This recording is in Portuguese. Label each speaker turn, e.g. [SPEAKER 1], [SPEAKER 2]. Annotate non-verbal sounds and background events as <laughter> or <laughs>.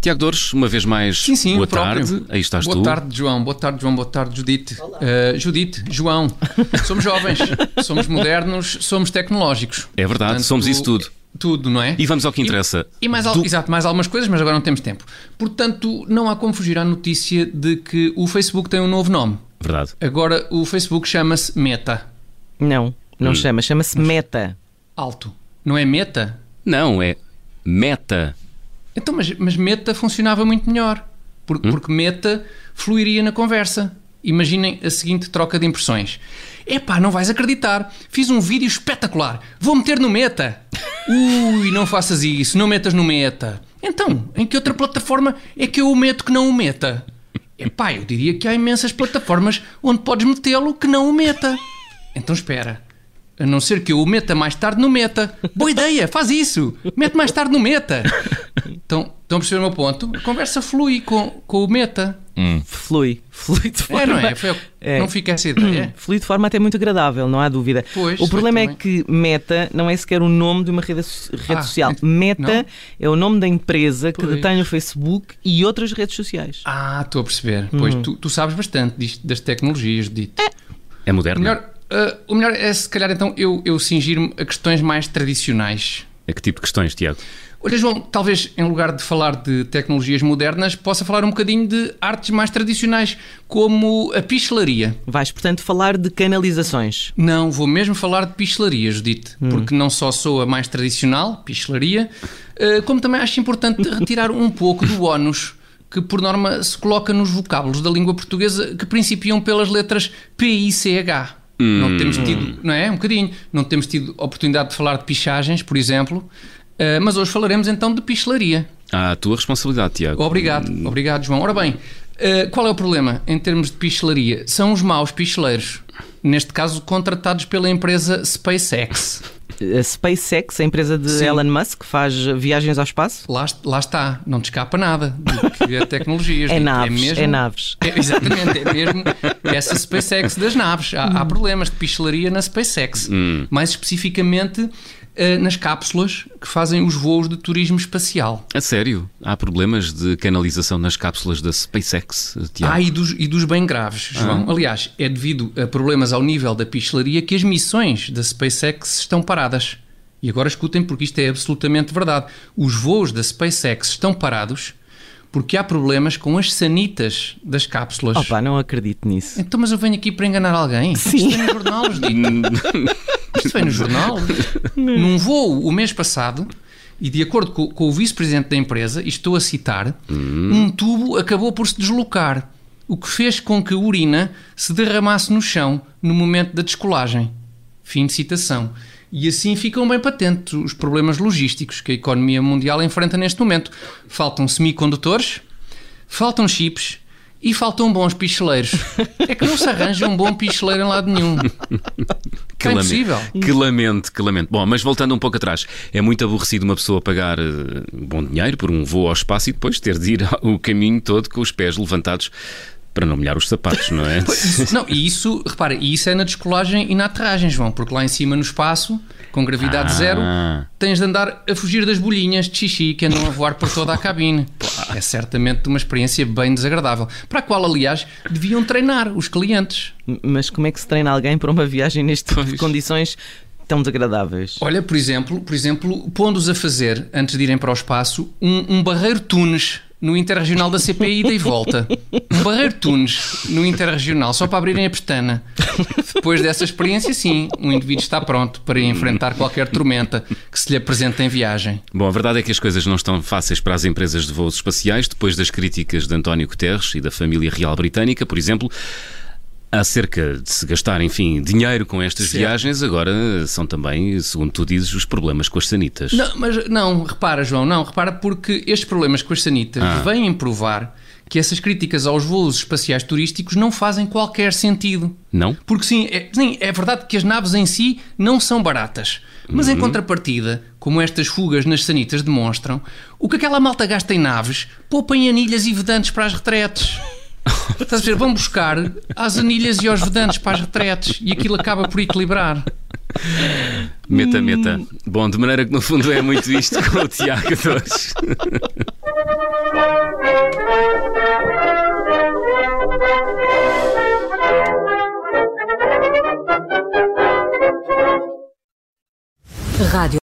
[SPEAKER 1] Tiago Dores, uma vez mais,
[SPEAKER 2] Sim, sim,
[SPEAKER 1] boa
[SPEAKER 2] próprio.
[SPEAKER 1] tarde. Aí estás
[SPEAKER 2] Boa
[SPEAKER 1] tu.
[SPEAKER 2] tarde, João. Boa tarde, João. Boa tarde, Judite. Uh, Judite, João. Somos jovens, <laughs> somos modernos, somos tecnológicos.
[SPEAKER 1] É verdade,
[SPEAKER 2] Portanto,
[SPEAKER 1] somos isso tudo.
[SPEAKER 2] Tudo, não é?
[SPEAKER 1] E vamos ao que interessa.
[SPEAKER 2] E mais, al-
[SPEAKER 1] Do-
[SPEAKER 2] Exato, mais algumas coisas, mas agora não temos tempo. Portanto, não há como fugir à notícia de que o Facebook tem um novo nome.
[SPEAKER 1] Verdade.
[SPEAKER 2] Agora, o Facebook chama-se Meta.
[SPEAKER 3] Não, não
[SPEAKER 1] Hum.
[SPEAKER 3] chama, chama-se Meta.
[SPEAKER 2] Alto. Não é Meta?
[SPEAKER 1] Não, é meta.
[SPEAKER 2] Então, mas, mas Meta funcionava muito melhor. Por- Porque Meta fluiria na conversa. Imaginem a seguinte troca de impressões. Epá, não vais acreditar. Fiz um vídeo espetacular. Vou meter no Meta. <laughs> Ui, não faças isso. Não metas no Meta. Então, em que outra plataforma é que eu o meto que não o meta? Epá, eu diria que há imensas plataformas onde podes metê-lo que não o meta. Então espera. A não ser que eu o meta mais tarde no meta. Boa ideia, faz isso. Mete mais tarde no meta. Então, estão a perceber o meu ponto? A conversa flui com, com o meta.
[SPEAKER 3] Flui. Flui de forma.
[SPEAKER 2] É, não é? Foi,
[SPEAKER 3] É.
[SPEAKER 2] Não fica essa ideia.
[SPEAKER 3] Flui de forma até muito agradável, não há dúvida.
[SPEAKER 2] Pois,
[SPEAKER 3] o problema é que Meta não é sequer o nome de uma rede, so- rede
[SPEAKER 2] Ah,
[SPEAKER 3] social.
[SPEAKER 2] ent-
[SPEAKER 3] Meta
[SPEAKER 2] não?
[SPEAKER 3] é o nome da empresa que
[SPEAKER 2] Pois.
[SPEAKER 3] detém o Facebook e outras redes sociais.
[SPEAKER 2] Ah, estou a perceber. Pois tu, tu sabes bastante disto, das tecnologias, dito.
[SPEAKER 1] É moderno.
[SPEAKER 2] Melhor, ah, o melhor é, se calhar, então, eu, eu cingir-me a questões mais tradicionais.
[SPEAKER 1] É que tipo de questões, Tiago?
[SPEAKER 2] Olha, João, talvez em lugar de falar de tecnologias modernas, possa falar um bocadinho de artes mais tradicionais, como a pichelaria.
[SPEAKER 3] Vais, portanto, falar de canalizações.
[SPEAKER 2] Não, vou mesmo falar de pichelaria, Judite, porque não só sou a mais tradicional, pichelaria, eh, como também acho importante retirar um pouco do ónus que, por norma, se coloca nos vocábulos da língua portuguesa que principiam pelas letras P, I, C, H. Não temos tido, não é? Um bocadinho. Não temos tido oportunidade de falar de pichagens, por exemplo, eh, mas hoje falaremos então de pichelaria.
[SPEAKER 1] Ah, a tua responsabilidade, Tiago.
[SPEAKER 2] Obrigado, obrigado, João. Ora bem, eh, qual é o problema em termos de pichelaria? São os maus picheleiros. Neste caso, contratados pela empresa SpaceX. <laughs>
[SPEAKER 3] A SpaceX, a empresa de
[SPEAKER 2] Sim.
[SPEAKER 3] Elon Musk, que faz viagens ao espaço.
[SPEAKER 2] Lá, lá está, não te escapa nada do que <laughs> é tecnologias.
[SPEAKER 3] É naves,
[SPEAKER 2] mesmo-
[SPEAKER 3] é naves.
[SPEAKER 2] É, exatamente, é mesmo essa SpaceX das naves. Há, há problemas de pichelaria na SpaceX. Mais especificamente nas cápsulas que fazem os voos de turismo espacial.
[SPEAKER 1] A sério? Há problemas de canalização nas cápsulas da SpaceX, Tiago?
[SPEAKER 2] Ah, e dos, e dos bem graves, João. Aliás, é devido a problemas ao nível da pichelaria que as missões da SpaceX estão paradas. E agora escutem, porque isto é absolutamente verdade. Os voos da SpaceX estão parados porque há problemas com as sanitas das cápsulas.
[SPEAKER 3] Opa, não acredito nisso.
[SPEAKER 2] Então, mas eu venho aqui para enganar alguém?
[SPEAKER 3] Sim.
[SPEAKER 2] Isto vem no jornal. <laughs> Isto vem no jornal. Num voo o mês passado, e de acordo com, com o vice-presidente da empresa, e estou a citar, um tubo acabou por se deslocar, o que fez com que a urina se derramasse no chão no momento da descolagem. Fim de citação. E assim ficam bem patentes os problemas logísticos que a economia mundial enfrenta neste momento. Faltam semicondutores, faltam chips e faltam bons picheleiros. <laughs> É que não se arranja um bom picheleiro em lado nenhum. <laughs>
[SPEAKER 1] Que
[SPEAKER 2] é impossível.
[SPEAKER 1] Que lamento, que lamento. Bom, mas voltando um pouco atrás, é muito aborrecido uma pessoa pagar eh, bom dinheiro por um voo ao espaço e depois ter de ir <laughs> o caminho todo com os pés levantados para não molhar os sapatos, não é?
[SPEAKER 2] Isso- não, e isso, repara, e isso é na descolagem e na aterragem, João, porque lá em cima no espaço, com gravidade
[SPEAKER 1] Ah.
[SPEAKER 2] zero, tens de andar a fugir das bolhinhas de xixi que andam a voar por toda a cabine. <laughs> É certamente uma experiência bem desagradável, para a qual, aliás, deviam treinar os clientes.
[SPEAKER 3] Mas como é que se treina alguém para uma viagem neste tipo de condições tão desagradáveis?
[SPEAKER 2] Olha, por exemplo, por exemplo pondo-os a fazer, antes de irem para o espaço, um, um barreiro Tunes no Interregional da CPI ida e volta. Um barreiro Tunes no Interregional, só para abrirem a pestana. Depois dessa experiência, sim, o indivíduo está pronto para enfrentar qualquer tormenta que se lhe apresente em viagem.
[SPEAKER 1] Bom, a verdade é que as coisas não estão fáceis para as empresas de voos espaciais, depois das críticas de António Guterres e da família real britânica, por exemplo. Acerca de se gastar, enfim, dinheiro com estas
[SPEAKER 2] Certo.
[SPEAKER 1] viagens, agora são também, segundo tu dizes, os problemas com as sanitas.
[SPEAKER 2] Não, mas não, repara, João, não, repara porque estes problemas com as sanitas
[SPEAKER 1] Ah.
[SPEAKER 2] vêm provar que essas críticas aos voos espaciais turísticos não fazem qualquer sentido.
[SPEAKER 1] Não?
[SPEAKER 2] Porque sim é, sim, é verdade que as naves em si não são baratas. Mas em contrapartida, como estas fugas nas sanitas demonstram, o que aquela malta gasta em naves poupa em anilhas e vedantes para as retretes. Estás a ver? Vão buscar às anilhas e aos vedantes para as retretes e aquilo acaba por equilibrar.
[SPEAKER 1] Meta, meta. Bom, de maneira que no fundo é muito isto com o Tiago Dores.
[SPEAKER 4] Rádio